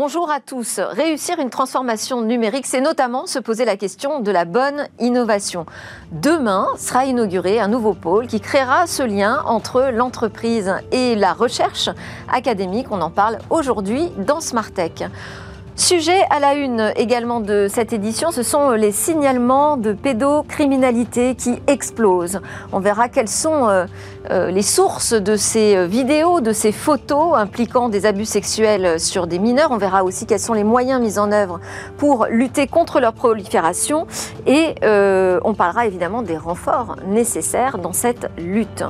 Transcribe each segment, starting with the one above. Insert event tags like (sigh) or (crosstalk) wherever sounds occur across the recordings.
Bonjour à tous. Réussir une transformation numérique, c'est notamment se poser la question de la bonne innovation. Demain sera inauguré un nouveau pôle qui créera ce lien entre l'entreprise et la recherche académique. On en parle aujourd'hui dans Smart Tech. Sujet à la une également de cette édition, ce sont les signalements de pédocriminalité qui explosent. On verra quelles sont euh, euh, les sources de ces vidéos, de ces photos impliquant des abus sexuels sur des mineurs. On verra aussi quels sont les moyens mis en œuvre pour lutter contre leur prolifération. Et euh, on parlera évidemment des renforts nécessaires dans cette lutte.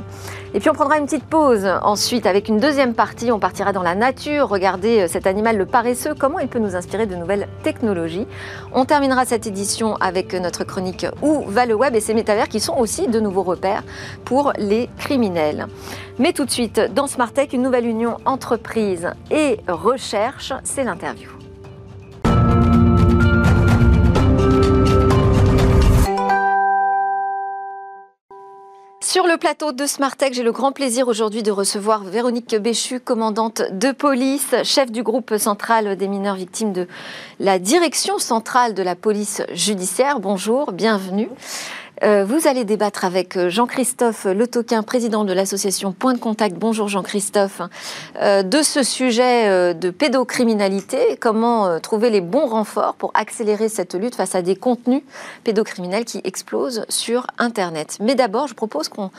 Et puis on prendra une petite pause ensuite avec une deuxième partie. On partira dans la nature, regarder cet animal le paresseux, comment il peut nous inspirer de nouvelles technologies. On terminera cette édition avec notre chronique Où va le web et ses métavers qui sont aussi de nouveaux repères pour les criminels. Mais tout de suite, dans Smart Tech, une nouvelle union entreprise et recherche, c'est l'interview. Sur le plateau de Smartech, j'ai le grand plaisir aujourd'hui de recevoir Véronique Béchu, commandante de police, chef du groupe central des mineurs victimes de la direction centrale de la police judiciaire. Bonjour, bienvenue. Euh, vous allez débattre avec euh, Jean-Christophe Letoquin, président de l'association Point de Contact. Bonjour Jean-Christophe. Euh, de ce sujet de pédocriminalité, comment trouver les bons renforts pour accélérer cette lutte face à des contenus pédocriminels qui explosent sur Internet? Mais d'abord, je propose qu'on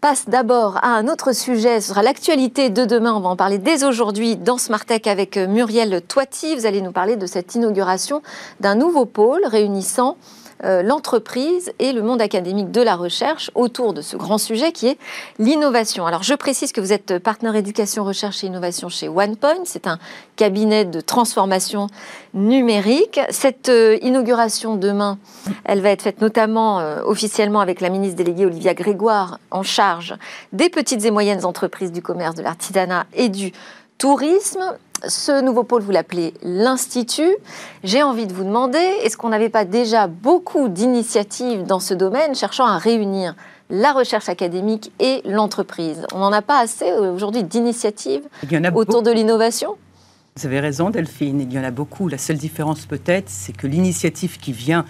passe d'abord à un autre sujet. Ce sera l'actualité de demain. On va en parler dès aujourd'hui dans Smartech avec Muriel Toiti. Vous allez nous parler de cette inauguration d'un nouveau pôle réunissant euh, l'entreprise et le monde académique de la recherche autour de ce grand sujet qui est l'innovation. Alors je précise que vous êtes partenaire éducation, recherche et innovation chez OnePoint. C'est un cabinet de transformation numérique. Cette euh, inauguration demain, elle va être faite notamment euh, officiellement avec la ministre déléguée Olivia Grégoire en charge des petites et moyennes entreprises du commerce, de l'artisanat et du tourisme. Ce nouveau pôle, vous l'appelez l'Institut. J'ai envie de vous demander, est-ce qu'on n'avait pas déjà beaucoup d'initiatives dans ce domaine cherchant à réunir la recherche académique et l'entreprise? On n'en a pas assez euh, aujourd'hui d'initiatives autour de l'innovation? Vous avez raison Delphine, il y en a beaucoup. La seule différence peut-être, c'est que l'initiative qui vient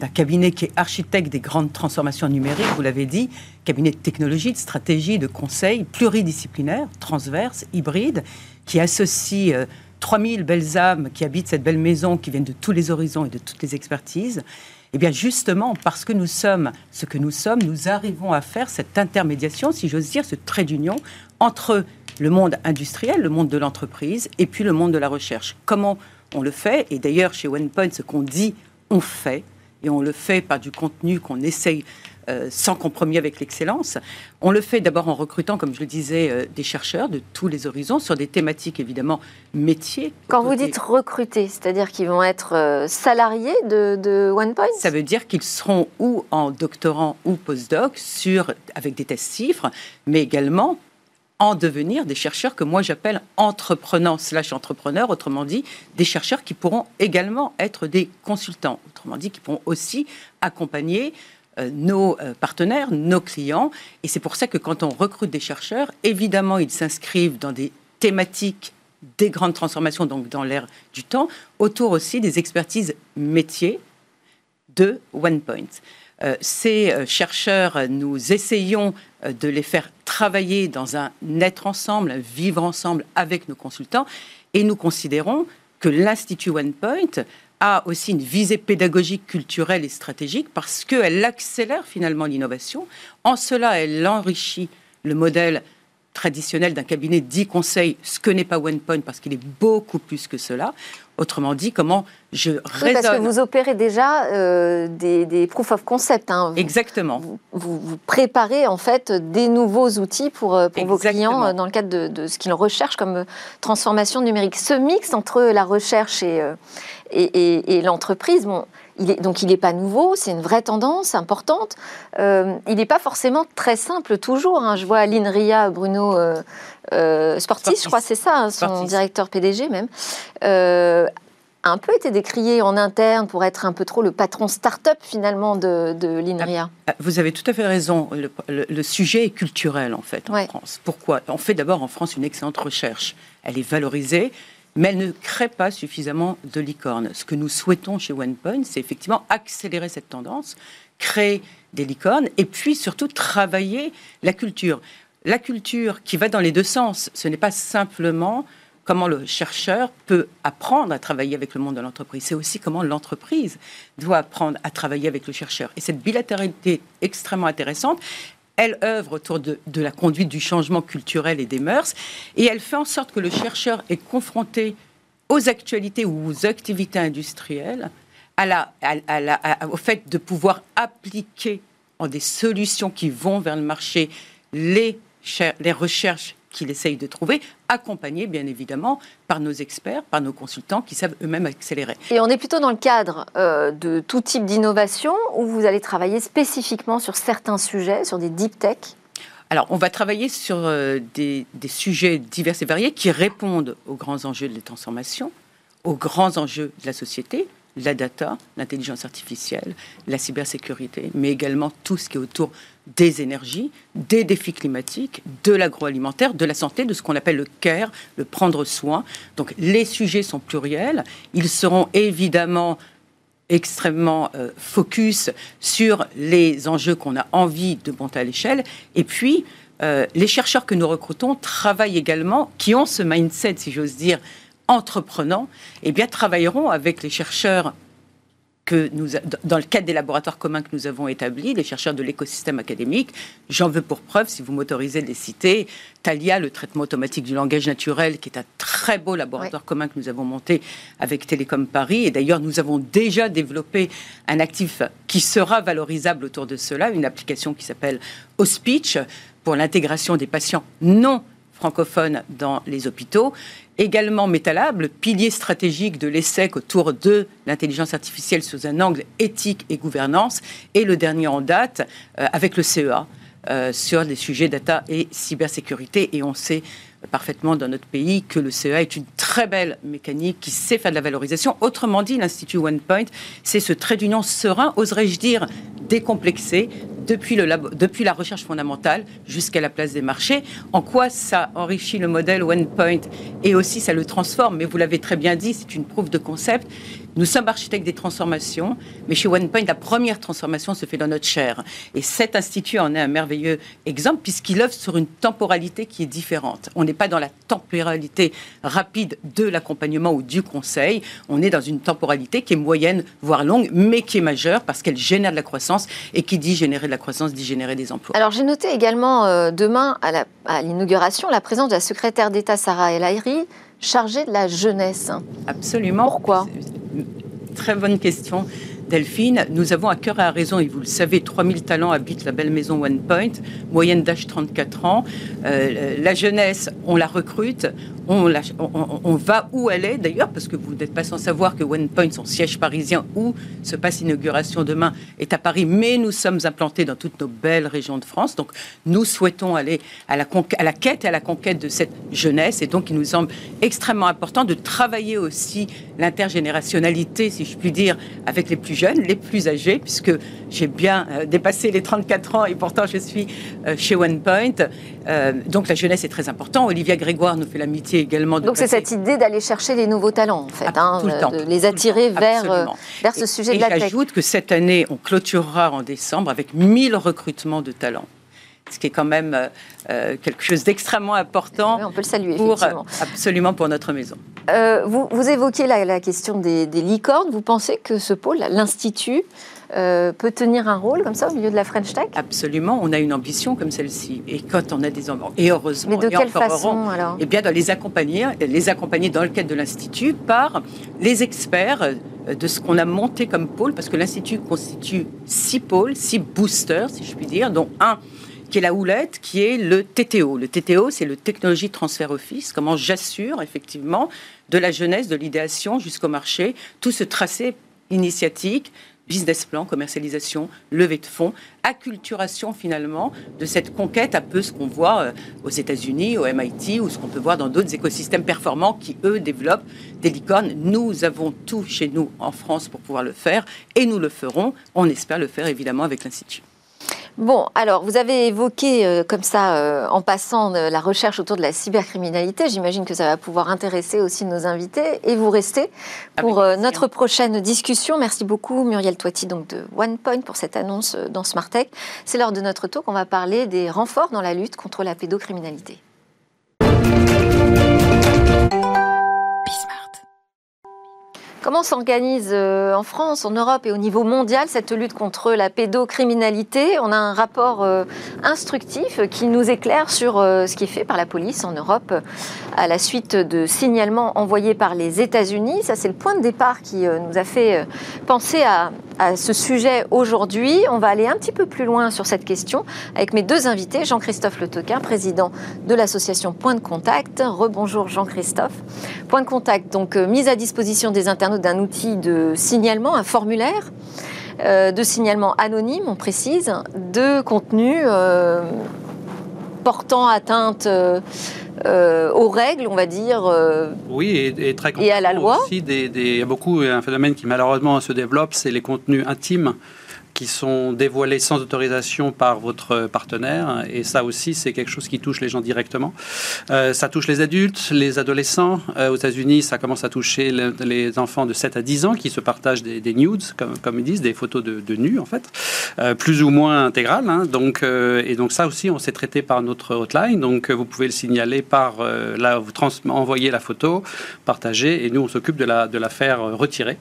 d'un cabinet qui est architecte des grandes transformations numériques, vous l'avez dit, cabinet de technologie, de stratégie, de conseil, pluridisciplinaire, transverse, hybride, qui associe 3000 euh, belles âmes qui habitent cette belle maison, qui viennent de tous les horizons et de toutes les expertises, eh bien justement, parce que nous sommes ce que nous sommes, nous arrivons à faire cette intermédiation, si j'ose dire, ce trait d'union entre le monde industriel, le monde de l'entreprise, et puis le monde de la recherche. Comment on le fait? Et d'ailleurs, chez OnePoint, ce qu'on dit, on fait, et on le fait par du contenu qu'on essaye euh, sans compromis avec l'excellence. On le fait d'abord en recrutant, comme je le disais, euh, des chercheurs de tous les horizons sur des thématiques évidemment métiers. Quand vous dites recruter, c'est-à-dire qu'ils vont être euh, salariés de, de OnePoint Ça veut dire qu'ils seront ou en doctorant ou postdoc sur, avec des tests chiffres, mais également en devenir des chercheurs que moi j'appelle entreprenants slash entrepreneurs, autrement dit des chercheurs qui pourront également être des consultants, autrement dit qui pourront aussi accompagner euh, nos euh, partenaires, nos clients. Et c'est pour ça que quand on recrute des chercheurs, évidemment, ils s'inscrivent dans des thématiques des grandes transformations, donc dans l'ère du temps, autour aussi des expertises métiers de OnePoint. Euh, ces chercheurs, nous essayons de les faire travailler dans un être ensemble, vivre ensemble avec nos consultants, et nous considérons que l'Institut OnePoint a aussi une visée pédagogique, culturelle et stratégique parce qu'elle accélère finalement l'innovation. En cela, elle enrichit le modèle traditionnel d'un cabinet dit conseil, ce que n'est pas OnePoint parce qu'il est beaucoup plus que cela. Autrement dit, comment je raisonne. parce que vous opérez déjà euh, des, des, proof of concept. Hein. Exactement. Vous, vous, préparez en fait des nouveaux outils pour, euh, pour vos clients euh, dans le cadre de, de ce qu'ils recherchent comme transformation numérique. Ce mix entre la recherche et, et, l'entreprise, bon, il est, donc il n'est pas nouveau, c'est une vraie tendance importante. Euh, il n'est pas forcément très simple toujours. Hein. Je vois l'INRIA, Bruno euh, euh, Sportis, je crois c'est ça, hein, son directeur PDG même, a un peu été décrié en interne pour être un peu trop le patron start-up finalement de, l'INRIA. Ah, vous avez tout à fait raison. Le, sujet est culturel en fait en France. Pourquoi? On fait d'abord en France une excellente recherche. Elle est valorisée mais elle ne crée pas suffisamment de licornes. Ce que nous souhaitons chez OnePoint, c'est effectivement accélérer cette tendance, créer des licornes, et puis surtout travailler la culture. La culture qui va dans les deux sens, ce n'est pas simplement comment le chercheur peut apprendre à travailler avec le monde de l'entreprise. C'est aussi comment l'entreprise doit apprendre à travailler avec le chercheur. Et cette bilatéralité extrêmement intéressante, elle œuvre autour de, la conduite du changement culturel et des mœurs, et elle fait en sorte que le chercheur est confronté aux actualités ou aux activités industrielles, au fait de pouvoir appliquer en des solutions qui vont vers le marché les recherches qu'il essaye de trouver, accompagné bien évidemment par nos experts, par nos consultants qui savent eux-mêmes accélérer. Et on est plutôt dans le cadre euh, de tout type d'innovation où vous allez travailler spécifiquement sur certains sujets, sur des deep tech? Alors, on va travailler sur euh, des, des, sujets divers et variés qui répondent aux grands enjeux de la transformation, aux grands enjeux de la société, la data, l'intelligence artificielle, la cybersécurité, mais également tout ce qui est autour des énergies, des défis climatiques, de l'agroalimentaire, de la santé, de ce qu'on appelle le care, le prendre soin. Donc les sujets sont pluriels. Ils seront évidemment extrêmement euh, focus sur les enjeux qu'on a envie de monter à l'échelle. Et puis, euh, les chercheurs que nous recrutons travaillent également, qui ont ce mindset, si j'ose dire, entreprenant, eh bien, travailleront avec les chercheurs que nous, dans le cadre des laboratoires communs que nous avons établis, les chercheurs de l'écosystème académique. J'en veux pour preuve, si vous m'autorisez de les citer, Talia, le traitement automatique du langage naturel, qui est un très beau laboratoire commun que nous avons monté avec Télécom Paris. Et d'ailleurs, nous avons déjà développé un actif qui sera valorisable autour de cela, une application qui s'appelle OSpeech pour l'intégration des patients non francophones dans les hôpitaux. Également métalable, pilier stratégique de l'ESSEC autour de l'intelligence artificielle sous un angle éthique et gouvernance. Et le dernier en date, euh, avec le CEA, euh, sur les sujets data et cybersécurité. Et on sait parfaitement dans notre pays que le CEA est une très belle mécanique qui sait faire de la valorisation. Autrement dit, l'Institut OnePoint, c'est ce trait d'union serein, oserais-je dire, décomplexé, depuis, le depuis la recherche fondamentale jusqu'à la place des marchés. En quoi ça enrichit le modèle OnePoint et aussi ça le transforme? Mais vous l'avez très bien dit, c'est une prouve de concept. Nous sommes architectes des transformations, mais chez OnePoint, la première transformation se fait dans notre chair. Et cet institut en est un merveilleux exemple puisqu'il œuvre sur une temporalité qui est différente. On n'est pas dans la temporalité rapide de l'accompagnement ou du conseil, on est dans une temporalité qui est moyenne, voire longue, mais qui est majeure parce qu'elle génère de la croissance et qui dit générer de la croissance dit générer des emplois. Alors j'ai noté également euh, demain à l'inauguration la, présence de la secrétaire d'État Sarah El Haïry chargée de la jeunesse. Absolument. Pourquoi? Très bonne question. Delphine, nous avons à cœur et à raison, et vous le savez, 3000 talents habitent la belle maison One Point, moyenne d'âge 34 ans. Euh, la jeunesse, on la recrute, on, va où elle est d'ailleurs, parce que vous n'êtes pas sans savoir que OnePoint, son siège parisien, où se passe l'inauguration demain, est à Paris, mais nous sommes implantés dans toutes nos belles régions de France. Donc nous souhaitons aller à la, quête et à la conquête de cette jeunesse. Et donc il nous semble extrêmement important de travailler aussi l'intergénérationnalité, si je puis dire, avec les plus jeunes, les plus âgés, puisque j'ai bien euh, dépassé les 34 ans et pourtant je suis euh, chez OnePoint. Euh, donc la jeunesse est très importante. Olivia Grégoire nous fait l'amitié également. donc c'est cette idée d'aller chercher les nouveaux talents, en fait, hein, de les attirer vers, euh, vers ce sujet de la tech. J'ajoute que cette année, on clôturera en décembre avec 1000 recrutements de talents ce qui est quand même euh, quelque chose d'extrêmement important. on peut le saluer, pour, absolument pour notre maison. vous, vous, évoquez la, la question des, des, licornes. Vous pensez que ce pôle, l'Institut, euh, peut tenir un rôle comme ça au milieu de la French Tech? Absolument, on a une ambition comme celle-ci. Et quand on a des ambitions, et heureusement, Mais de quelle façon alors? Eh bien, de les accompagner, les accompagner dans le cadre de l'Institut par les experts euh, de ce qu'on a monté comme pôle, parce que l'Institut constitue six pôles, six boosters, si je puis dire, dont un qui est la houlette, qui est le TTO. Le TTO, c'est le Technology Transfer Office. Comment j'assure effectivement de la jeunesse, de l'idéation jusqu'au marché, tout ce tracé initiatique business plan, commercialisation, levée de fonds, acculturation finalement de cette conquête, un peu ce qu'on voit euh, aux États-Unis, au MIT, ou ce qu'on peut voir dans d'autres écosystèmes performants qui, eux, développent des licornes. Nous avons tout chez nous en France pour pouvoir le faire, et nous le ferons. On espère le faire évidemment avec l'Institut. Bon, alors vous avez évoqué euh, comme ça, euh, en passant, euh, la recherche autour de la cybercriminalité. J'imagine que ça va pouvoir intéresser aussi nos invités. Et vous restez pour notre prochaine discussion. Merci beaucoup Muriel Toiti donc de OnePoint pour cette annonce dans Smartech. C'est lors de notre tour qu'on va parler des renforts dans la lutte contre la pédocriminalité. Comment s'organise euh, en France, en Europe et au niveau mondial cette lutte contre la pédocriminalité? On a un rapport euh, instructif qui nous éclaire sur euh, ce qui est fait par la police en Europe à la suite de signalements envoyés par les États-Unis. Ça, c'est le point de départ qui nous a fait penser à, ce sujet aujourd'hui. On va aller un petit peu plus loin sur cette question avec mes deux invités, Jean-Christophe Le Toquin, président de l'association Point de Contact. Rebonjour Jean-Christophe. Point de Contact, donc mise à disposition des internautes d'un outil de signalement, un formulaire euh, de signalement anonyme, on précise, de contenu euh, portant atteinte euh, aux règles, on va dire. oui, et, très et à la loi. Aussi il y a beaucoup, un phénomène qui malheureusement se développe, c'est les contenus intimes qui sont dévoilés sans autorisation par votre partenaire. Et ça aussi, c'est quelque chose qui touche les gens directement. Euh, ça touche les adultes, les adolescents. Euh, aux États-Unis, ça commence à toucher les enfants de 7 à 10 ans qui se partagent des, nudes, comme, comme, ils disent, des photos de, de nus, en fait, euh, plus ou moins intégrales. Hein. Donc, et donc, ça aussi, on s'est traité par notre hotline. Donc, vous pouvez le signaler par là, vous envoyez la photo, partager, et nous, on s'occupe de la, de la faire retirer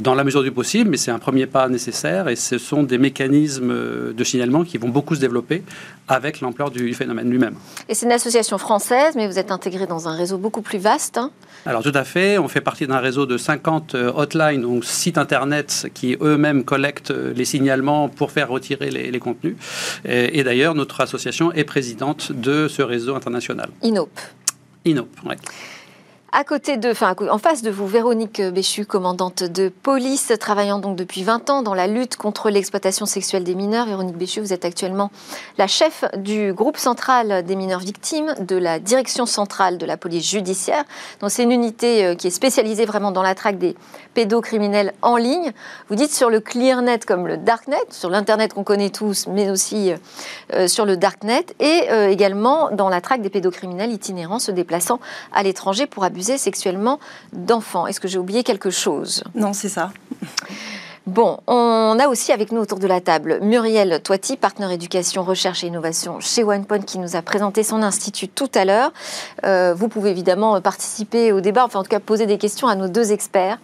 dans la mesure du possible. Mais c'est un premier pas nécessaire et ce sont des mécanismes de signalement qui vont beaucoup se développer avec l'ampleur du phénomène lui-même. Et c'est une association française, mais vous êtes intégré dans un réseau beaucoup plus vaste. Hein Alors tout à fait, on fait partie d'un réseau de 50 euh, hotlines, donc sites internet qui eux-mêmes collectent euh, les signalements pour faire retirer les, contenus. Et, et d'ailleurs, notre association est présidente de ce réseau international. INOP. INOP, oui. À côté de, en face de vous, Véronique Béchu, commandante de police, travaillant donc depuis 20 ans dans la lutte contre l'exploitation sexuelle des mineurs. Véronique Béchu, vous êtes actuellement la chef du groupe central des mineurs victimes de la direction centrale de la police judiciaire. Donc c'est une unité euh, qui est spécialisée vraiment dans la traque des pédocriminels en ligne. Vous dites sur le clearnet comme le darknet, sur l'internet qu'on connaît tous, mais aussi euh, sur le darknet, et euh, également dans la traque des pédocriminels itinérants se déplaçant à l'étranger pour abuser sexuellement d'enfants. Est-ce que j'ai oublié quelque chose? Non, c'est ça. Bon, on a aussi avec nous autour de la table Muriel Toiti, partenaire éducation, recherche et innovation chez OnePoint, qui nous a présenté son institut tout à l'heure. Euh, vous pouvez évidemment participer au débat, enfin en tout cas poser des questions à nos deux experts.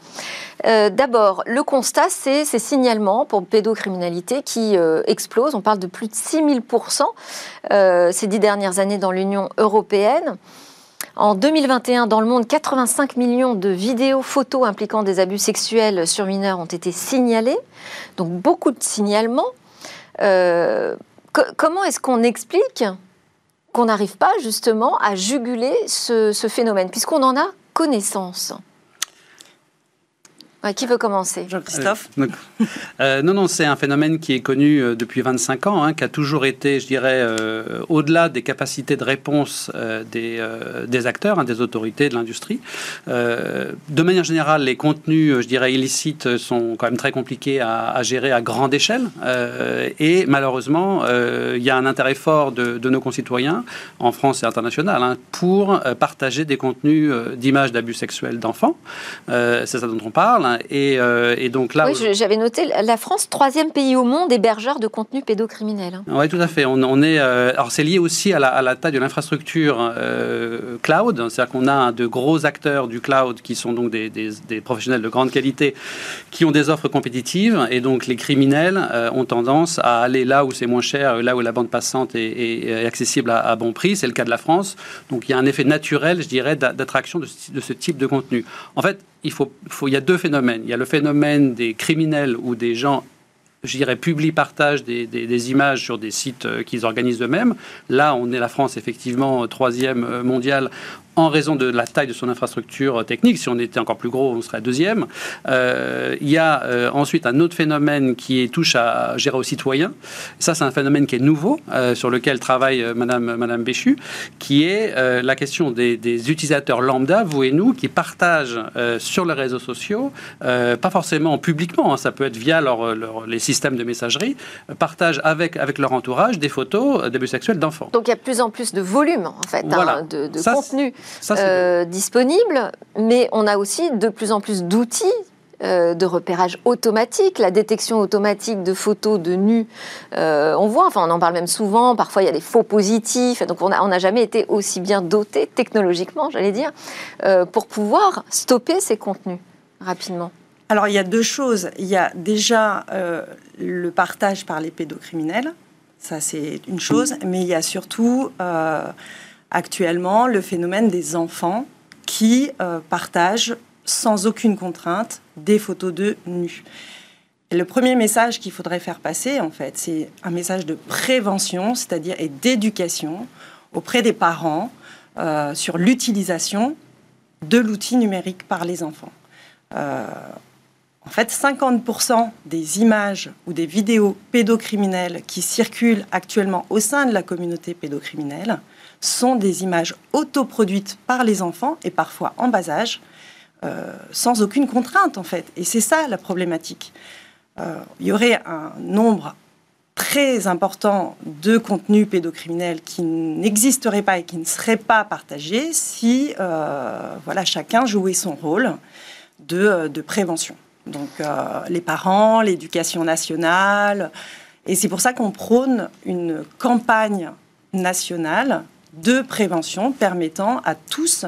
Euh, d'abord, le constat, c'est ces signalements pour pédocriminalité qui euh, explosent. On parle de plus de 6000% ces dix dernières années dans l'Union européenne. En 2021, dans le monde, 85 millions de vidéos, photos impliquant des abus sexuels sur mineurs ont été signalées. Donc beaucoup de signalements. Euh, comment est-ce qu'on explique qu'on n'arrive pas justement à juguler ce phénomène, puisqu'on en a connaissance? Qui veut commencer? Jean-Christophe euh, euh, Non, non, c'est un phénomène qui est connu euh, depuis 25 ans, hein, qui a toujours été, je dirais, au-delà des capacités de réponse des, des, acteurs, hein, des autorités, de l'industrie. de manière générale, les contenus, je dirais, illicites sont quand même très compliqués à, gérer à grande échelle. et malheureusement, il y a un intérêt fort de, nos concitoyens, en France et international, hein, pour partager des contenus d'images d'abus sexuels d'enfants. c'est ça dont on parle. Euh, et, donc là, oui, j'avais noté la France, troisième pays au monde hébergeur de contenu pédocriminel. Hein. Oui, tout à fait. On, est, euh, alors c'est lié aussi à la, taille de l'infrastructure euh, cloud, c'est-à-dire qu'on a de gros acteurs du cloud qui sont donc des, professionnels de grande qualité qui ont des offres compétitives, et donc les criminels ont tendance à aller là où c'est moins cher, là où la bande passante est, accessible à, bon prix. C'est le cas de la France. Donc il y a un effet naturel, je dirais, d'attraction de, de ce type de contenu. En fait, il, faut, il y a deux phénomènes. Il y a le phénomène des criminels ou des gens je dirais, publient, partagent des, images sur des sites euh, qu'ils organisent eux-mêmes. Là, on est la France, effectivement, troisième euh, mondiale en raison de la taille de son infrastructure technique. Si on était encore plus gros, on serait deuxième. Euh, il y a euh, ensuite un autre phénomène qui est, touche à gérer aux citoyens. Ça, c'est un phénomène qui est nouveau, euh, sur lequel travaille Madame, Madame Béchu, qui est la question des, des, utilisateurs lambda, vous et nous, qui partagent sur les réseaux sociaux, pas forcément publiquement, hein, ça peut être via leur, les systèmes de messagerie, partagent avec, avec leur entourage des photos d'abus sexuels d'enfants. Donc il y a de plus en plus de volume, en fait, hein, de, de contenu euh, disponible, mais on a aussi de plus en plus d'outils euh, de repérage automatique, la détection automatique de photos de nus. Euh, on voit, enfin on en parle même souvent, parfois il y a des faux positifs, donc on n'a jamais été aussi bien doté technologiquement, j'allais dire, pour pouvoir stopper ces contenus rapidement. Alors il y a deux choses. Il y a déjà le partage par les pédocriminels, ça c'est une chose, mais il y a surtout actuellement le phénomène des enfants qui euh, partagent sans aucune contrainte des photos de nus. le premier message qu'il faudrait faire passer, en fait, c'est un message de prévention, c'est-à-dire et d'éducation auprès des parents euh, sur l'utilisation de l'outil numérique par les enfants. Euh, en fait, 50% des images ou des vidéos pédocriminelles qui circulent actuellement au sein de la communauté pédocriminelle sont des images autoproduites par les enfants et parfois en bas âge, euh, sans aucune contrainte en fait. Et c'est ça la problématique. Euh, il y aurait un nombre très important de contenus pédocriminels qui n'existeraient pas et qui ne seraient pas partagés si euh, voilà, chacun jouait son rôle de, de prévention. Donc les parents, l'éducation nationale. Et c'est pour ça qu'on prône une campagne nationale de prévention permettant à tous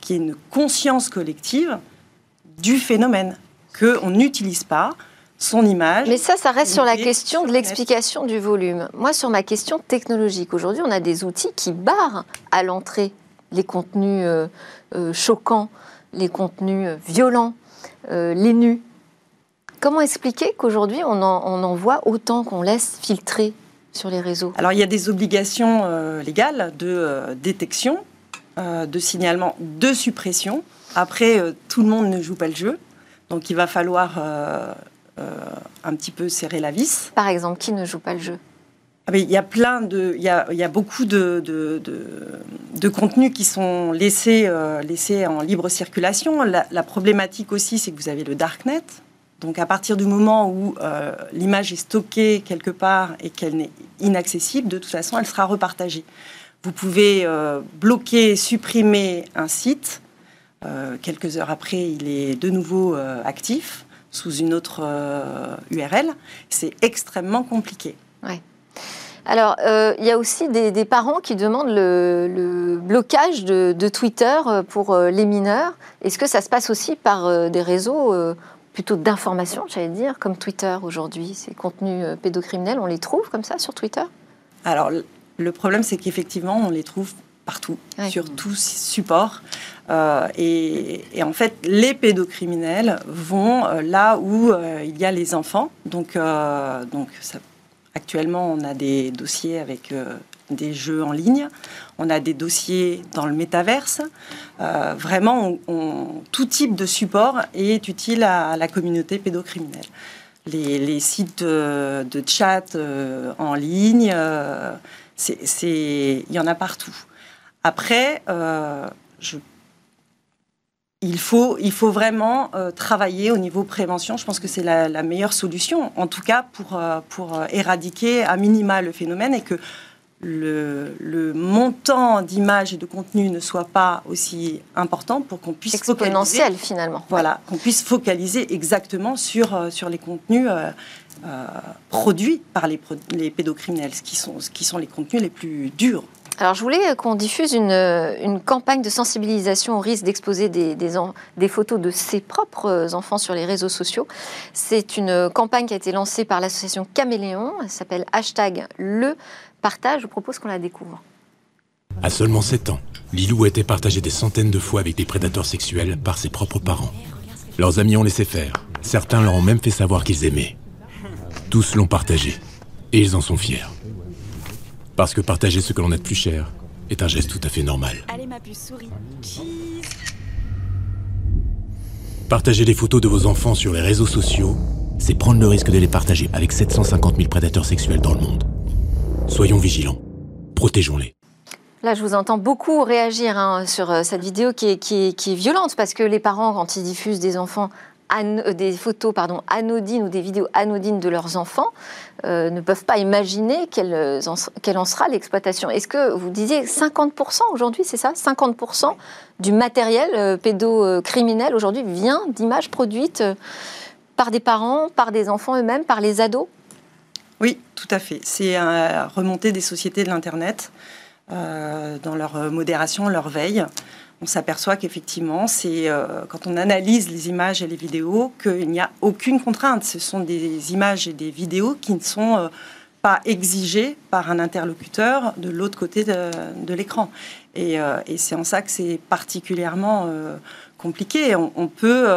qu'il y ait une conscience collective du phénomène, qu'on n'utilise pas son image. Mais ça, ça reste sur la question de l'explication du volume. Moi, sur ma question technologique, aujourd'hui, on a des outils qui barrent à l'entrée les contenus euh, euh, choquants, les contenus euh, violents, les nus. Comment expliquer qu'aujourd'hui, on en voit autant qu'on laisse filtrer sur les réseaux Alors il y a des obligations euh, légales de euh, détection, euh, de signalement, de suppression. Après, tout le monde ne joue pas le jeu, donc il va falloir un petit peu serrer la vis. Par exemple, qui ne joue pas le jeu? Ah, il y a plein de, il y a, il y a beaucoup de, de, de, contenus qui sont laissés, laissés en libre circulation. La, la problématique aussi, c'est que vous avez le darknet, donc à partir du moment où euh, l'image est stockée quelque part et qu'elle n'est inaccessible, de toute façon, elle sera repartagée. Vous pouvez euh, bloquer, supprimer un site. Euh, quelques heures après, il est de nouveau actif sous une autre URL. C'est extrêmement compliqué. Ouais. Alors, il y a aussi des, parents qui demandent le, blocage de, de, Twitter pour les mineurs. Est-ce que ça se passe aussi par des réseaux plutôt d'information, j'allais dire, comme Twitter aujourd'hui? Ces contenus euh, pédocriminels, on les trouve comme ça sur Twitter? Alors, le problème, c'est qu'effectivement, on les trouve partout, sur tous supports. Euh, et, en fait, les pédocriminels vont euh, là où il y a les enfants. Donc, donc actuellement, on a des dossiers avec des jeux en ligne, on a des dossiers dans le métaverse. Euh, vraiment, tout type de support est utile à, la communauté pédocriminelle. Les, sites de, chat euh, en ligne, euh, il y en a partout. Après, il, faut, il faut vraiment travailler au niveau prévention. Je pense que c'est la, la, meilleure solution, en tout cas pour, pour éradiquer à minima le phénomène et que le, montant d'images et de contenu ne soit pas aussi important pour qu'on puisse exponentiel finalement. Voilà, qu'on puisse focaliser exactement sur euh, sur les contenus euh, euh, produits par les, les pédocriminels, qui sont qui sont les contenus les plus durs. Alors, je voulais qu'on diffuse une, une, campagne de sensibilisation au risque d'exposer des, photos de ses propres enfants sur les réseaux sociaux. C'est une campagne qui a été lancée par l'association Caméléon. Elle s'appelle hashtag le partage, je propose qu'on la découvre. À seulement 7 ans, Lilou a été partagée des centaines de fois avec des prédateurs sexuels par ses propres parents. Leurs amis ont laissé faire. Certains leur ont même fait savoir qu'ils aimaient. Tous l'ont partagé. Et ils en sont fiers. Parce que partager ce que l'on a de plus cher, est un geste tout à fait normal. Allez ma puce, souris. Partager les photos de vos enfants sur les réseaux sociaux, c'est prendre le risque de les partager avec 750 000 prédateurs sexuels dans le monde. Soyons vigilants. Protégeons-les. Là, je vous entends beaucoup réagir hein, sur euh, cette vidéo qui est, qui, est, qui est, violente parce que les parents, quand ils diffusent des enfants des photos anodines ou des vidéos anodines de leurs enfants euh, ne peuvent pas imaginer quelle en, quelle en sera l'exploitation. Est-ce que vous disiez 50% aujourd'hui, c'est ça? 50% du matériel euh, pédocriminel aujourd'hui vient d'images produites euh, par des parents, par des enfants eux-mêmes, par les ados? Oui, tout à fait. C'est remonter des sociétés de l'Internet euh, dans leur modération, leur veille on s'aperçoit qu'effectivement, c'est euh, quand on analyse les images et les vidéos qu'il n'y a aucune contrainte. Ce sont des images et des vidéos qui ne sont euh, pas exigées par un interlocuteur de l'autre côté de, l'écran. Et, euh, et c'est en ça que c'est particulièrement compliqué. On, peut,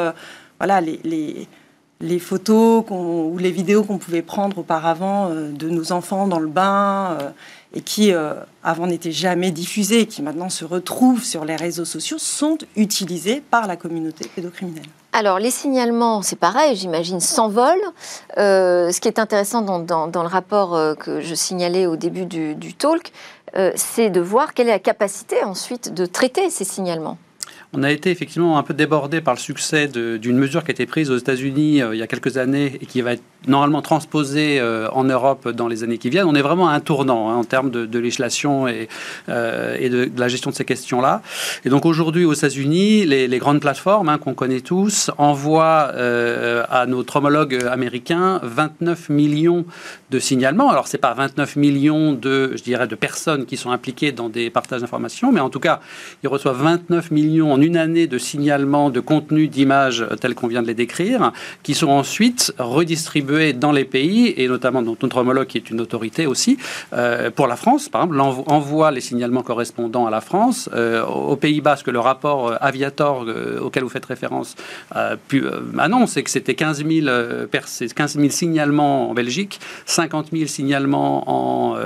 voilà, les, photos ou les vidéos qu'on pouvait prendre auparavant de nos enfants dans le bain et qui euh, avant n'étaient jamais diffusées et qui maintenant se retrouvent sur les réseaux sociaux sont utilisées par la communauté pédocriminelle. Alors, les signalements, c'est pareil, j'imagine, s'envolent. Euh, ce qui est intéressant dans, le rapport euh, que je signalais au début du, talk, c'est de voir quelle est la capacité ensuite de traiter ces signalements. On a été effectivement un peu débordé par le succès d'une mesure qui a été prise aux États-Unis euh, il y a quelques années et qui va être normalement transposée euh, en Europe dans les années qui viennent. On est vraiment à un tournant hein, en termes de, législation et, euh, de, la gestion de ces questions-là. Et donc aujourd'hui aux États-Unis, les, grandes plateformes hein, qu'on connaît tous envoient à notre homologue américain 29 millions de signalements. Alors c'est pas 29 millions de, je dirais, de personnes qui sont impliquées dans des partages d'informations, mais en tout cas, ils reçoivent 29 millions en une année de signalements de contenu d'images tels qu'on vient de les décrire, qui sont ensuite redistribués dans les pays, et notamment dans notre homologue qui est une autorité aussi, euh, pour la France, par exemple, envoie les signalements correspondants à la France. Euh, aux Pays-Bas, que le rapport euh, Aviator euh, auquel vous faites référence pu, annonce, que c'était 15 000, 15 000 signalements en Belgique, 50 000 signalements en,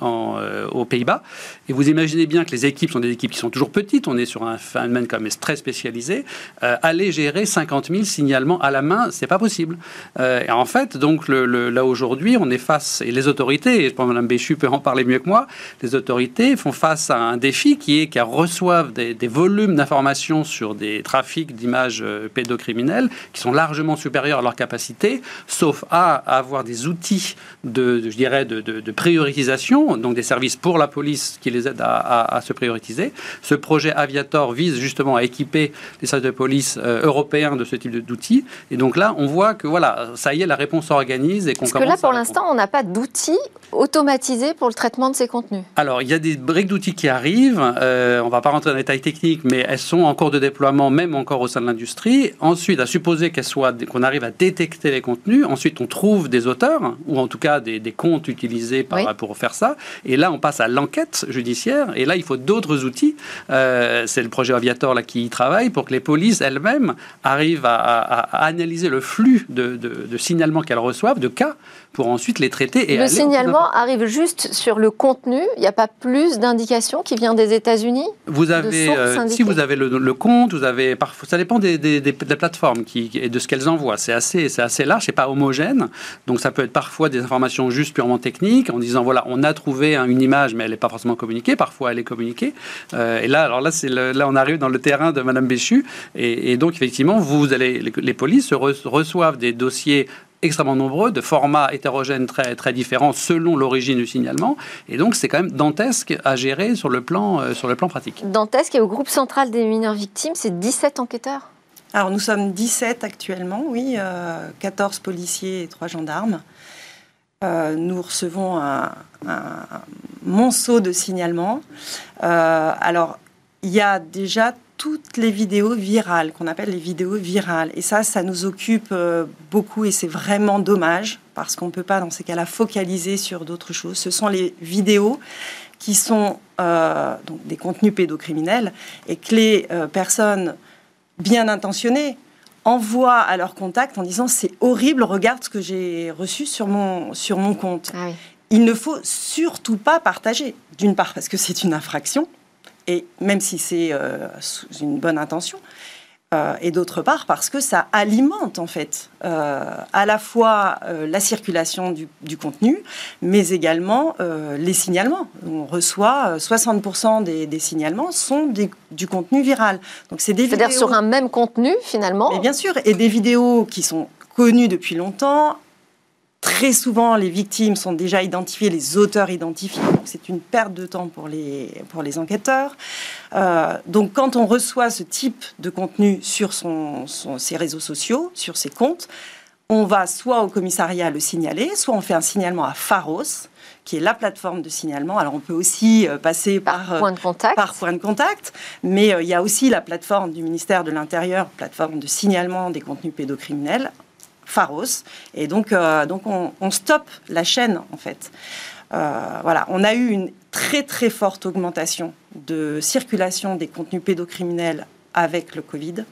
en, aux Pays-Bas. Et vous imaginez bien que les équipes sont des équipes qui sont toujours petites, on est sur un phénomène comme très spécialisé, euh, aller gérer 50 000 signalements à la main, c'est pas possible. Euh, et en fait, donc là aujourd'hui, on est face, et les autorités, et je pense que Mme Béchu peut en parler mieux que moi, les autorités font face à un défi qui est qu'elles reçoivent des, volumes d'informations sur des trafics d'images euh, pédocriminelles qui sont largement supérieurs à leur capacité, sauf à, avoir des outils de, je dirais, de, priorisation, donc des services pour la police qui les aident à se prioriser. Ce projet Aviator vise justement à équiper les services de police euh, européens de ce type d'outils. Et donc là, on voit que voilà, ça y est, la réponse s'organise et qu'on commence. Parce que là, pour l'instant, on n'a pas d'outils automatisés pour le traitement de ces contenus. Alors, il y a des briques d'outils qui arrivent. Euh, on ne va pas rentrer dans les détails techniques, mais elles sont en cours de déploiement, même encore au sein de l'industrie. Ensuite, à supposer qu'elles soient, qu'on arrive à détecter les contenus. Ensuite, on trouve des auteurs, ou en tout cas des, des comptes utilisés par, oui. pour faire ça. Et là, on passe à l'enquête judiciaire. Et là, il faut d'autres outils. Euh, c'est le projet Aviator qui y travaille pour que les polices elles-mêmes arrivent à, à, à, analyser le flux de, de, de signalements qu'elles reçoivent, de cas, pour ensuite les traiter. Et le signalement arrive juste sur le contenu. Il n'y a pas plus d'indications qui vient des États-Unis. Vous avez, euh, si vous avez le, le, compte, vous avez parfois, ça dépend des, des, des, des plateformes qui, et de ce qu'elles envoient. C'est assez, c'est assez large, c'est pas homogène. Donc ça peut être parfois des informations juste purement techniques, en disant voilà, on a trouvé une image, mais elle n'est pas forcément communiquée. Parfois, elle est communiquée. Euh, et là, alors là, c'est là, on arrive dans le terrain de Madame Béchu. Et, et donc effectivement, vous allez, les, les polices reçoivent des dossiers extrêmement nombreux, de formats hétérogènes très, très différents selon l'origine du signalement. Et donc, c'est quand même dantesque à gérer sur le plan, euh, sur le plan pratique. Dantesque, et au groupe central des mineurs victimes, c'est 17 enquêteurs Alors, nous sommes 17 actuellement, oui, euh, 14 policiers et 3 gendarmes. Euh, nous recevons un, un, monceau de signalements. Euh, alors, il y a déjà toutes les vidéos virales, qu'on appelle les vidéos virales. Et ça, ça nous occupe euh, beaucoup et c'est vraiment dommage parce qu'on ne peut pas, dans ces cas-là, focaliser sur d'autres choses. Ce sont les vidéos qui sont euh, donc des contenus pédocriminels et que les euh, personnes bien intentionnées envoient à leur contact en disant c'est horrible, regarde ce que j'ai reçu sur mon, sur mon compte. Ah oui il ne faut surtout pas partager. D'une part parce que c'est une infraction, et même si c'est euh, une bonne intention, euh, et d'autre part parce que ça alimente en fait euh, à la fois la circulation du, contenu, mais également les signalements. On reçoit 60% des, signalements sont du contenu viral. Donc c'est des C'est-à-dire sur un même contenu finalement? Mais bien sûr, et des vidéos qui sont connues depuis longtemps, Très souvent, les victimes sont déjà identifiées, les auteurs identifiés. C'est une perte de temps pour les, pour les enquêteurs. Euh, donc, quand on reçoit ce type de contenu sur son, ses réseaux sociaux, sur ses comptes, on va soit au commissariat le signaler, soit on fait un signalement à Pharos, qui est la plateforme de signalement. Alors on peut aussi euh, passer par, euh, point de contact. par point de contact, mais il y a aussi la plateforme du ministère de l'Intérieur, plateforme de signalement des contenus pédocriminels, Pharos. Et donc, euh, donc on, stoppe la chaîne, en fait. Euh, voilà, on a eu une très très forte augmentation de circulation des contenus pédocriminels avec le Covid.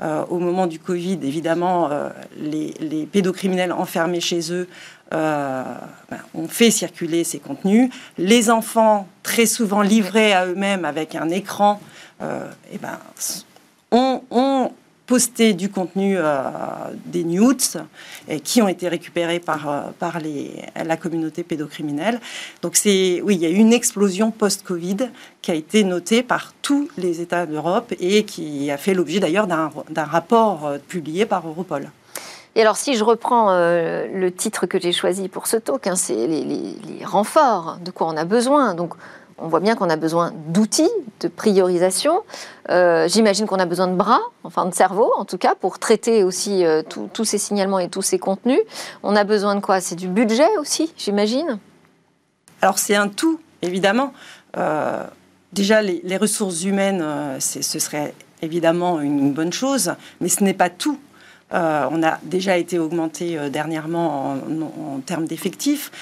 Euh, au moment du Covid, évidemment, les, pédocriminels enfermés chez eux ben, ont fait circuler ces contenus. Les enfants, très souvent livrés à eux-mêmes avec un écran, eh ben, ont, ont poster du contenu euh, des nudes qui ont été récupérés par, euh, par la communauté pédocriminelle. Donc oui, il y a eu une explosion post-Covid qui a été notée par tous les États d'Europe et qui a fait l'objet d'ailleurs d'un rapport euh, publié par Europol. Et alors, si je reprends le titre que j'ai choisi pour ce talk, hein, c'est les, les, renforts, de quoi on a besoin. Donc, on voit bien qu'on a besoin d'outils, de priorisation. Euh, j'imagine qu'on a besoin de bras, enfin de cerveau en tout cas, pour traiter aussi euh, tous ces signalements et tous ces contenus. On a besoin de quoi? C'est du budget aussi, j'imagine? Alors c'est un tout, évidemment. Euh, déjà, les, ressources humaines, ce serait évidemment une bonne chose, mais ce n'est pas tout. on a déjà été augmenté dernièrement en, en termes d'effectifs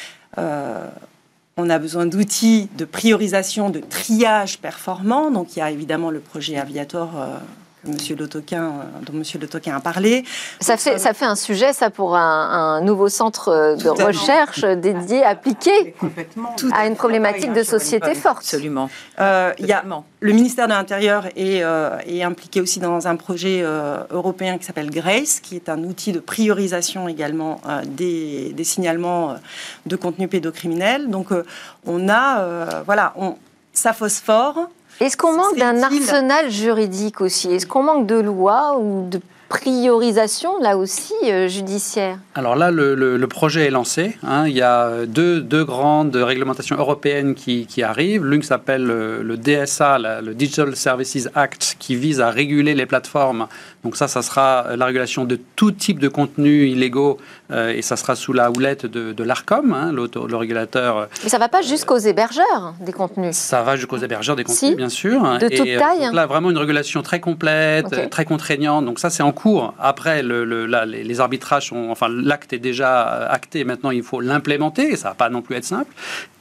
on a besoin d'outils de priorisation, de triage performant. Donc il y a évidemment le projet Aviator euh, Monsieur Lotoquin, euh, dont Monsieur Lotoquin a parlé. Ça fait, ça fait un sujet, ça, pour un, nouveau centre euh, de recherche dédié, appliqué à une problématique de société forte. Absolument. Euh, il y a, le ministère de l'Intérieur est, est, impliqué aussi dans un projet européen qui s'appelle GRACE, qui est un outil de priorisation également des, des, signalements de contenu pédocriminel. Donc, on a, voilà, on, ça phosphore. Est-ce qu'on manque d'un arsenal juridique aussi? Est-ce qu'on manque de lois ou de priorisation, là aussi, euh, judiciaire? Alors là, le, projet est lancé. Hein. Il y a deux, deux grandes réglementations européennes qui, qui arrivent. L'une s'appelle le, le, DSA, le Digital Services Act, qui vise à réguler les plateformes donc ça, ça sera la régulation de tout type de contenus illégaux euh, et ça sera sous la houlette de, l'ARCOM, hein, le régulateur. Mais ça ne va pas jusqu'aux hébergeurs des contenus Ça va jusqu'aux hébergeurs des contenus, bien sûr. De toute euh, taille Là, vraiment une régulation très complète, très contraignante. Donc ça, c'est en cours. Après, le, les, arbitrages sont... Enfin, l'acte est déjà euh, acté. Maintenant, il faut l'implémenter et ça ne va pas non plus être simple.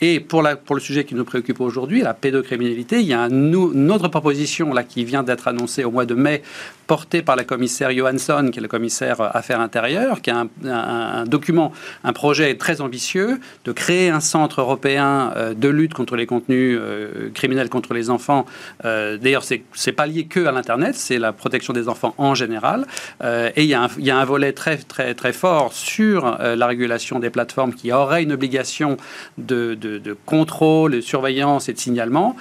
Et pour, la, pour le sujet qui nous préoccupe aujourd'hui, la pédocriminalité, il y a un, une autre proposition là, qui vient d'être annoncée au mois de mai, portée par la commissaire Johansson, qui est le commissaire Affaires intérieures, qui a un, document, un projet très ambitieux de créer un centre européen euh, de lutte contre les contenus euh, criminels contre les enfants. Euh, d'ailleurs, c'est pas lié que à l'Internet, c'est la protection des enfants en général. et il y, y, a un volet très, très, très fort sur la régulation des plateformes qui aurait une obligation de, de, contrôle, de surveillance et de signalement,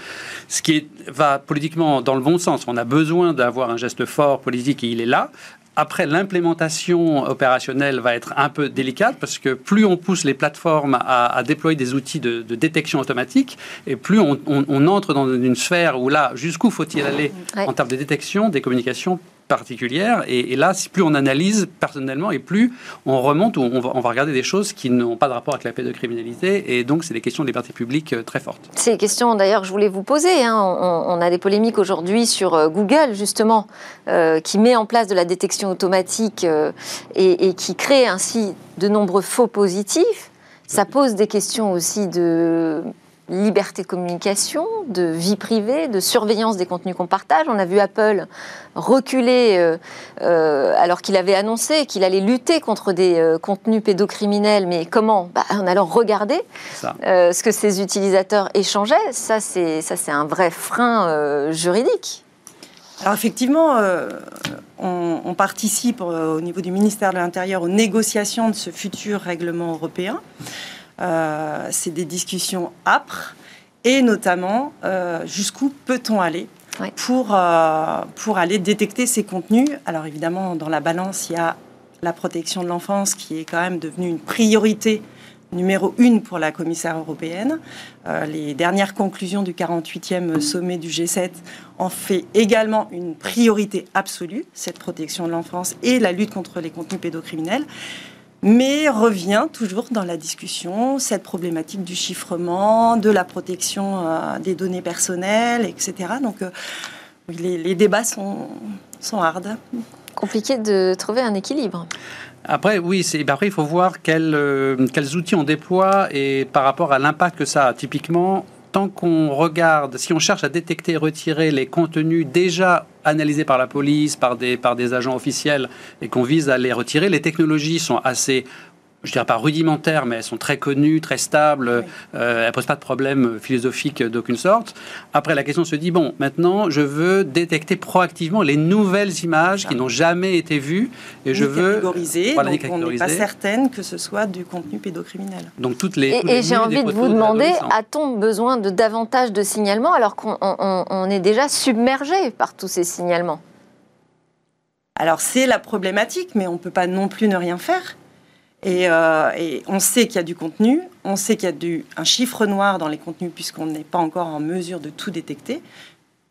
ce qui va politiquement dans le bon sens. On a besoin d'avoir un geste fort politique et il est là. Après, l'implémentation opérationnelle va être un peu délicate parce que plus on pousse les plateformes à, déployer des outils de, détection automatique et plus on, entre dans une sphère où là, jusqu'où faut-il aller en termes de détection des communications particulière. Et, là, plus on analyse personnellement et plus on remonte ou on va, on va regarder des choses qui n'ont pas de rapport avec la pédocriminalité. Et donc, c'est des questions de liberté publique euh, très fortes. C'est des questions d'ailleurs que je voulais vous poser. Hein. On, a des polémiques aujourd'hui sur euh, Google, justement, euh, qui met en place de la détection automatique et qui crée ainsi de nombreux faux positifs. Ça pose des questions aussi de liberté de communication, de vie privée, de surveillance des contenus qu'on partage. On a vu Apple reculer euh, euh, alors qu'il avait annoncé qu'il allait lutter contre des euh, contenus pédocriminels. Mais comment? Bah, En allant regarder ce que ses utilisateurs échangeaient. Ça, c'est un vrai frein juridique. Alors effectivement, on, on, participe au niveau du ministère de l'Intérieur aux négociations de ce futur règlement européen. Euh, c'est des discussions âpres et notamment euh, jusqu'où peut-on aller pour, euh, pour aller détecter ces contenus? Alors évidemment, dans la balance, il y a la protection de l'enfance qui est quand même devenue une priorité numéro une pour la commissaire européenne. les dernières conclusions du 48e sommet du G7 en fait également une priorité absolue, cette protection de l'enfance et la lutte contre les contenus pédocriminels mais revient toujours dans la discussion cette problématique du chiffrement, de la protection euh, des données personnelles, etc. Donc euh, les, débats sont, sont hard. Compliqué de trouver un équilibre. Après, oui, c'est, après, il faut voir quels, euh, quels outils on déploie et par rapport à l'impact que ça a. Typiquement, tant qu'on regarde, si on cherche à détecter et retirer les contenus déjà analysés par la police, par des, par des agents officiels, et qu'on vise à les retirer, les technologies sont assez je dirais pas rudimentaires, mais elles sont très connues, très stables, euh, elles ne posent pas de problème philosophique d'aucune sorte. Après, la question se dit, bon, maintenant, je veux détecter proactivement les nouvelles images qui n'ont jamais été vues, et je veux... Catégoriser, voilà, donc on n'est pas certaine que ce soit du contenu pédocriminel. Donc toutes les... Et, j'ai envie de vous demander, a-t-on besoin de davantage de signalements alors qu'on est déjà submergé par tous ces signalements? Alors c'est la problématique, mais on ne peut pas non plus ne rien faire. Euh, et, on sait qu'il y a du contenu, on sait qu'il y a un chiffre noir dans les contenus puisqu'on n'est pas encore en mesure de tout détecter.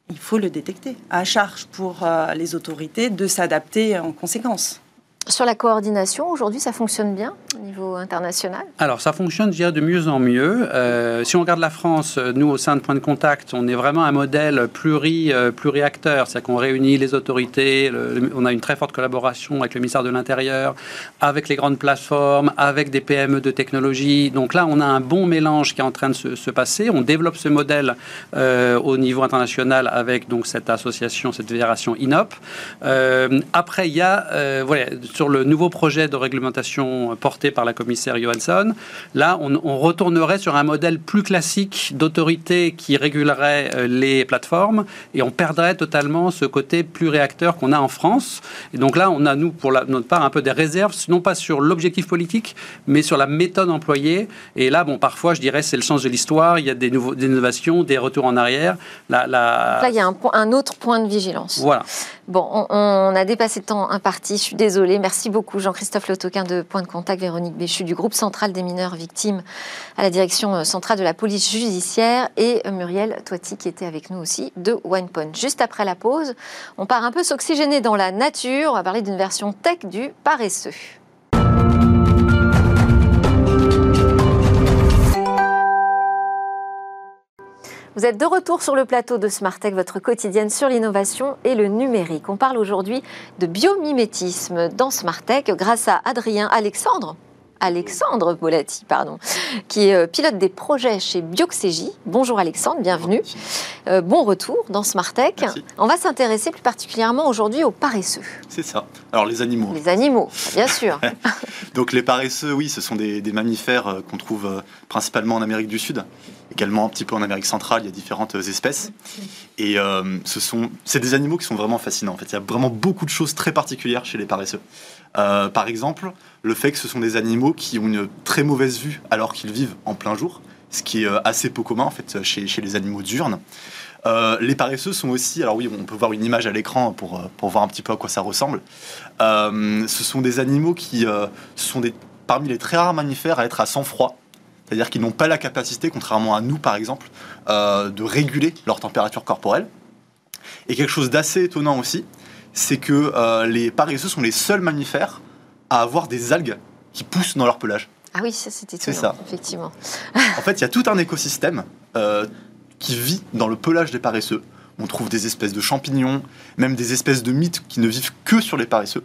Il faut le détecter. À charge pour euh, les autorités de s'adapter en conséquence. Sur la coordination, aujourd'hui, ça fonctionne bien au niveau international? Alors, ça fonctionne, je dirais, de mieux en mieux. Euh, si on regarde la France, nous, au sein de Point de Contact, on est vraiment un modèle pluri, euh, pluri-acteur. C'est-à-dire qu'on réunit les autorités, on a une très forte collaboration avec le ministère de l'Intérieur, avec les grandes plateformes, avec des PME de technologie. Donc là, on a un bon mélange qui est en train de se, passer. On développe ce modèle euh, au niveau international avec donc cette association, cette fédération INOP. après, il y a... voilà, sur le nouveau projet de réglementation porté par la commissaire Johansson, là, on, retournerait sur un modèle plus classique d'autorité qui régulerait euh, les plateformes et on perdrait totalement ce côté plus réacteur qu'on a en France. Et donc là, on a, nous, pour la, notre part, un peu des réserves, non pas sur l'objectif politique, mais sur la méthode employée. Et là, bon, parfois, je dirais, c'est le sens de l'histoire, il y a des, nouveaux, des innovations, des retours en arrière. Là, là il y a un, un autre point de vigilance. Voilà. Bon, on, a dépassé le temps imparti, je suis désolée. Merci beaucoup Jean-Christophe Lotoquin de Point de Contact, Véronique Béchu du groupe central des mineurs victimes à la direction euh, centrale de la police judiciaire et euh, Muriel Toiti qui était avec nous aussi de OnePoint. Juste après la pause, on part un peu s'oxygéner dans la nature. On va parler d'une version tech du paresseux. Vous êtes de retour sur le plateau de Smartech, votre quotidienne sur l'innovation et le numérique. On parle aujourd'hui de biomimétisme dans Smartech grâce à Adrien Alexandre. Alexandre Bolati, pardon, qui est euh, pilote des projets chez Bioxégie. Bonjour Alexandre, bienvenue. Euh, bon retour dans Smartech. On va s'intéresser plus particulièrement aujourd'hui aux paresseux. C'est ça. Alors les animaux. Les animaux, bien sûr. (laughs) Donc les paresseux, oui, ce sont des, mammifères euh, qu'on trouve principalement en Amérique du Sud, également un petit peu en Amérique centrale, il y a différentes espèces. Et ce sont, c'est des animaux qui sont vraiment fascinants. En fait, il y a vraiment beaucoup de choses très particulières chez les paresseux. Euh, par exemple, le fait que ce sont des animaux qui ont une très mauvaise vue alors qu'ils vivent en plein jour, ce qui est euh, assez peu commun en fait chez, les animaux diurnes. Euh, les paresseux sont aussi, alors oui, on peut voir une image à l'écran pour, pour voir un petit peu à quoi ça ressemble. ce sont des animaux qui sont des, parmi les très rares mammifères à être à sang froid, c'est-à-dire qu'ils n'ont pas la capacité, contrairement à nous par exemple, de réguler leur température corporelle. Et quelque chose d'assez étonnant aussi, c'est que euh, les paresseux sont les seuls mammifères à avoir des algues qui poussent dans leur pelage. Ah oui, ça c'était C'est ça. Effectivement. en fait, il y a tout un écosystème euh, qui vit dans le pelage des paresseux. On trouve des espèces de champignons, même des espèces de mythes qui ne vivent que sur les paresseux.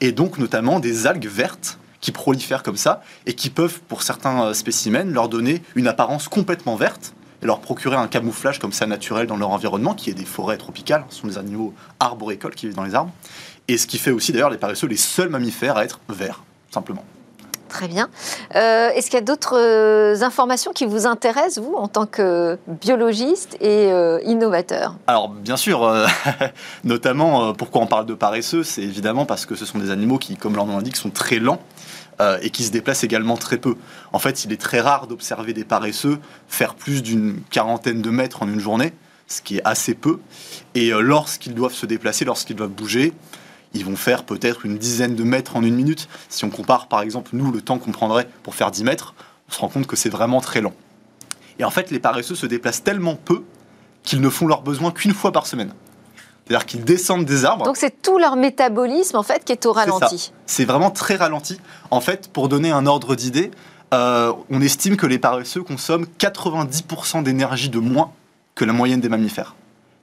Et donc notamment des algues vertes qui prolifèrent comme ça et qui peuvent, pour certains euh, spécimens, leur donner une apparence complètement verte et leur procurer un camouflage comme ça naturel dans leur environnement, qui est des forêts tropicales, ce sont des animaux arboricoles qui vivent dans les arbres, et ce qui fait aussi d'ailleurs les paresseux les seuls mammifères à être verts, simplement. Très bien. Euh, Est-ce qu'il y a d'autres euh, informations qui vous intéressent, vous, en tant que biologiste et euh, innovateur? Alors bien sûr, (laughs) notamment pourquoi on parle de paresseux, c'est évidemment parce que ce sont des animaux qui, comme leur nom l'indique, sont très lents et qui se déplacent également très peu. En fait, il est très rare d'observer des paresseux faire plus d'une quarantaine de mètres en une journée, ce qui est assez peu. Et lorsqu'ils doivent se déplacer, lorsqu'ils doivent bouger, ils vont faire peut-être une dizaine de mètres en une minute. Si on compare par exemple, nous, le temps qu'on prendrait pour faire 10 mètres, on se rend compte que c'est vraiment très lent. Et en fait, les paresseux se déplacent tellement peu qu'ils ne font leurs besoins qu'une fois par semaine. C'est-à-dire qu'ils descendent des arbres. Donc c'est tout leur métabolisme, en fait, qui est au ralenti. C'est vraiment très ralenti. En fait, pour donner un ordre d'idée, euh, on estime que les paresseux consomment 90% d'énergie de moins que la moyenne des mammifères.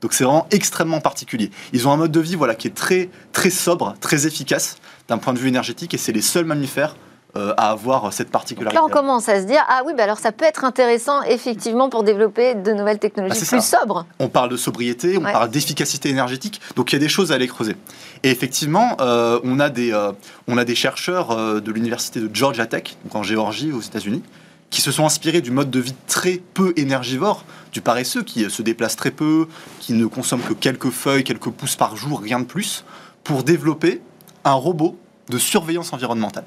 Donc c'est vraiment extrêmement particulier. Ils ont un mode de vie voilà, qui est très, très sobre, très efficace d'un point de vue énergétique, et c'est les seuls mammifères euh, à avoir cette Donc particularité. là, on commence à se dire, ah oui, bah alors ça peut être intéressant, effectivement, pour développer de nouvelles technologies Ah, c'est plus ça. sobres. On parle de sobriété, on Ouais. parle d'efficacité énergétique, donc il y a des choses à aller creuser. Et effectivement, euh, on, a des, euh, on a des chercheurs euh, de l'université de Georgia Tech, donc en Géorgie, aux États-Unis, qui se sont inspirés du mode de vie très peu énergivore du paresseux, qui euh, se déplace très peu, qui ne consomme que quelques feuilles, quelques pousses par jour, rien de plus, pour développer un robot de surveillance environnementale.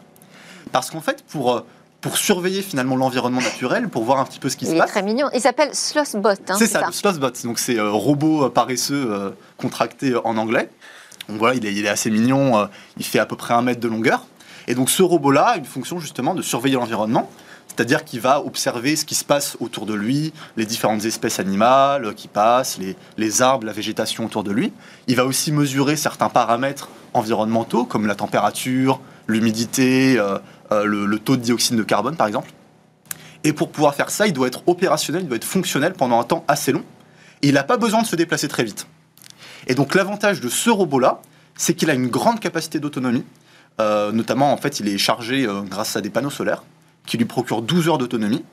Parce qu'en fait, pour, euh, pour surveiller finalement l'environnement naturel, pour voir un petit peu ce qui se Il est passe, très mignon. Il s'appelle Slothbot. Hein, c'est ça, le Slothbot. Donc c'est euh, robot paresseux euh, contracté en anglais. Donc voilà, il est, il est assez mignon. euh, il fait à peu près un mètre de longueur. Et donc ce robot-là a une fonction justement de surveiller l'environnement. C'est-à-dire qu'il va observer ce qui se passe autour de lui, les différentes espèces animales qui passent, les, les arbres, la végétation autour de lui. Il va aussi mesurer certains paramètres environnementaux comme la température, l'humidité, euh, euh, le, taux de dioxyde de carbone par exemple. Et pour pouvoir faire ça, il doit être opérationnel, il doit être fonctionnel pendant un temps assez long. Et il n'a pas besoin de se déplacer très vite. Et donc l'avantage de ce robot-là, c'est qu'il a une grande capacité d'autonomie. Euh, notamment, en fait, il est chargé grâce à des panneaux solaires qui lui procurent 12 heures d'autonomie.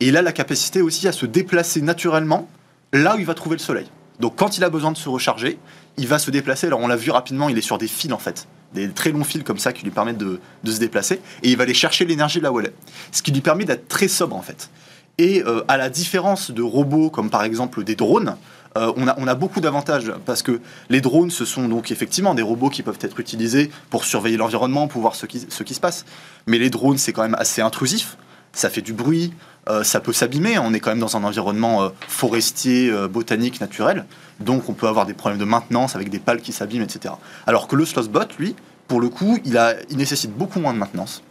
Et il a la capacité aussi à se déplacer naturellement là où il va trouver le soleil. Donc quand il a besoin de se recharger, il va se déplacer. Alors on l'a vu rapidement, il est sur des fils en fait. Des très longs fils comme ça qui lui permettent de, de se déplacer. Et il va aller chercher l'énergie là où elle est. Ce qui lui permet d'être très sobre en fait. Et euh, à la différence de robots comme par exemple des drones, euh, on, a, beaucoup d'avantages parce que les drones, ce sont donc effectivement des robots qui peuvent être utilisés pour surveiller l'environnement, pour voir ce qui, se passe. Mais les drones, c'est quand même assez intrusif. Ça fait du bruit, euh, ça peut s'abîmer. On est quand même dans un environnement euh, forestier, botanique, naturel. Donc on peut avoir des problèmes de maintenance avec des pales qui s'abîment, etc. Alors que le Slothbot, lui, pour le coup, il, a, il nécessite beaucoup moins de maintenance.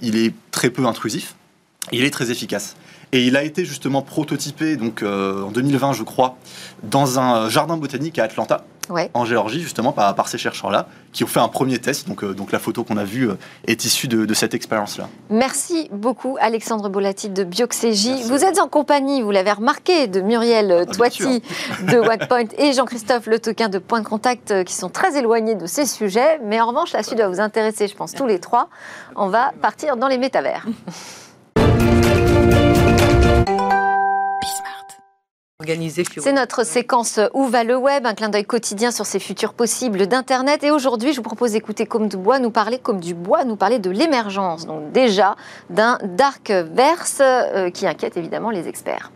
Il est très peu intrusif. Il est très efficace. Et il a été justement prototypé donc, euh, en 2020, je crois, dans un jardin botanique à Atlanta, Ouais. en Géorgie, justement, par, par ces chercheurs-là, qui ont fait un premier test. Donc, euh, donc la photo qu'on a vue euh, est issue de, de cette expérience-là. Merci beaucoup, Alexandre Bolati de Bioxégie. Vous êtes en compagnie, vous l'avez remarqué, de Muriel Ah, Toiti (laughs) de Wackpoint et Jean-Christophe Le Toquin de Point de Contact, euh, qui sont très éloignés de ces sujets. Mais en revanche, la suite doit vous intéresser, je pense, tous les trois. On va partir dans les métavers. (laughs) C'est notre séquence Où va le web Un clin d'œil quotidien sur ces futurs possibles d'Internet. Et aujourd'hui, je vous propose d'écouter Comme du bois nous parler comme du bois, nous parler de l'émergence, donc déjà d'un dark verse euh, qui inquiète évidemment les experts.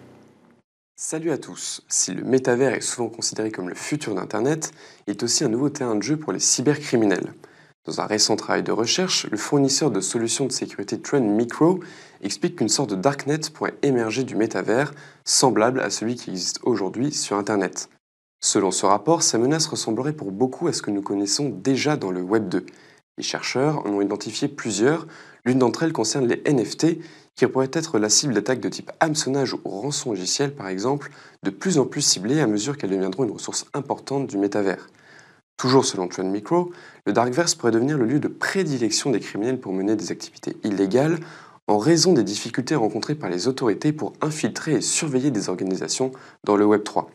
Salut à tous. Si le métavers est souvent considéré comme le futur d'Internet, il est aussi un nouveau terrain de jeu pour les cybercriminels. Dans un récent travail de recherche, le fournisseur de solutions de sécurité Trend Micro explique qu'une sorte de darknet pourrait émerger du métavers, semblable à celui qui existe aujourd'hui sur Internet. Selon ce rapport, ces menaces ressembleraient pour beaucoup à ce que nous connaissons déjà dans le Web 2. Les chercheurs en ont identifié plusieurs, l'une d'entre elles concerne les NFT, qui pourraient être la cible d'attaques de type hameçonnage ou rançon logiciel par exemple, de plus en plus ciblées à mesure qu'elles deviendront une ressource importante du métavers. Toujours selon Trend Micro, le Darkverse pourrait devenir le lieu de prédilection des criminels pour mener des activités illégales en raison des difficultés rencontrées par les autorités pour infiltrer et surveiller des organisations dans le Web 3.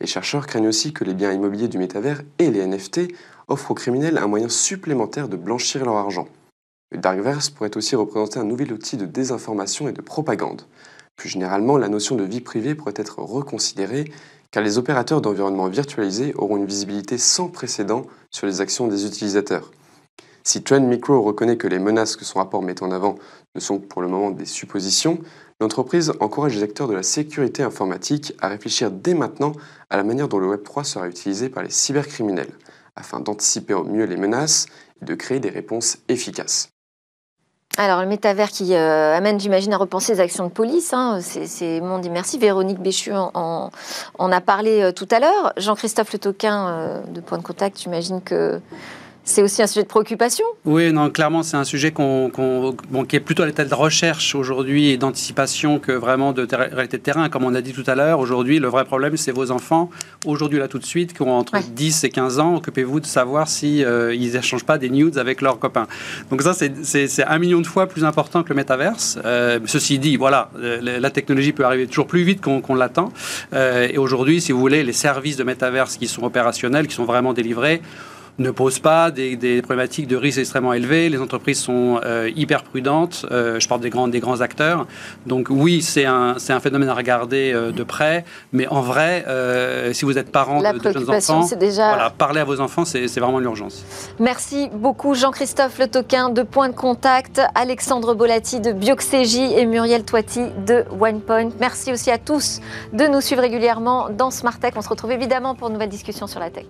Les chercheurs craignent aussi que les biens immobiliers du métavers et les NFT offrent aux criminels un moyen supplémentaire de blanchir leur argent. Le Darkverse pourrait aussi représenter un nouvel outil de désinformation et de propagande. Plus généralement, la notion de vie privée pourrait être reconsidérée car les opérateurs d'environnement virtualisés auront une visibilité sans précédent sur les actions des utilisateurs. Si Trend Micro reconnaît que les menaces que son rapport met en avant ne sont pour le moment des suppositions, l'entreprise encourage les acteurs de la sécurité informatique à réfléchir dès maintenant à la manière dont le Web3 sera utilisé par les cybercriminels, afin d'anticiper au mieux les menaces et de créer des réponses efficaces. Alors, le métavers qui euh, amène, j'imagine, à repenser les actions de police, hein, c'est monde immersif. Véronique Béchu en, a parlé euh, tout à l'heure. Jean-Christophe Le Toquin, euh, de Point de Contact, j'imagine que c'est aussi un sujet de préoccupation Oui, non, clairement, c'est un sujet qui est plutôt à l'état de recherche aujourd'hui et d'anticipation que vraiment de réalité de terrain. Comme on a dit tout à l'heure, aujourd'hui, le vrai problème, c'est vos enfants, aujourd'hui, là, tout de suite, qui ont entre 10 et 15 ans. Occupez-vous de savoir si euh, ils n'échangent pas des nudes avec leurs copains. Donc ça, c'est un million de fois plus important que le métaverse. Euh, ceci dit, voilà, euh, la technologie peut arriver toujours plus vite qu'on l'attend. et aujourd'hui, si vous voulez, les services de métaverse qui sont opérationnels, qui sont vraiment délivrés, ne pose pas des, problématiques de risque extrêmement élevées. Les entreprises sont euh, hyper prudentes. Euh, je parle des grands, des grands acteurs. Donc oui, c'est un, un, phénomène à regarder euh, de près. Mais en vrai, si vous êtes parent de, jeunes enfants, déjà... voilà, parler à vos enfants, c'est vraiment l'urgence. Merci beaucoup Jean-Christophe Le Toquin de Point de Contact, Alexandre Bolati de Bioxégie et Muriel Toiti de OnePoint. Merci aussi à tous de nous suivre régulièrement dans Smart Tech. On se retrouve évidemment pour une nouvelle discussion sur la tech.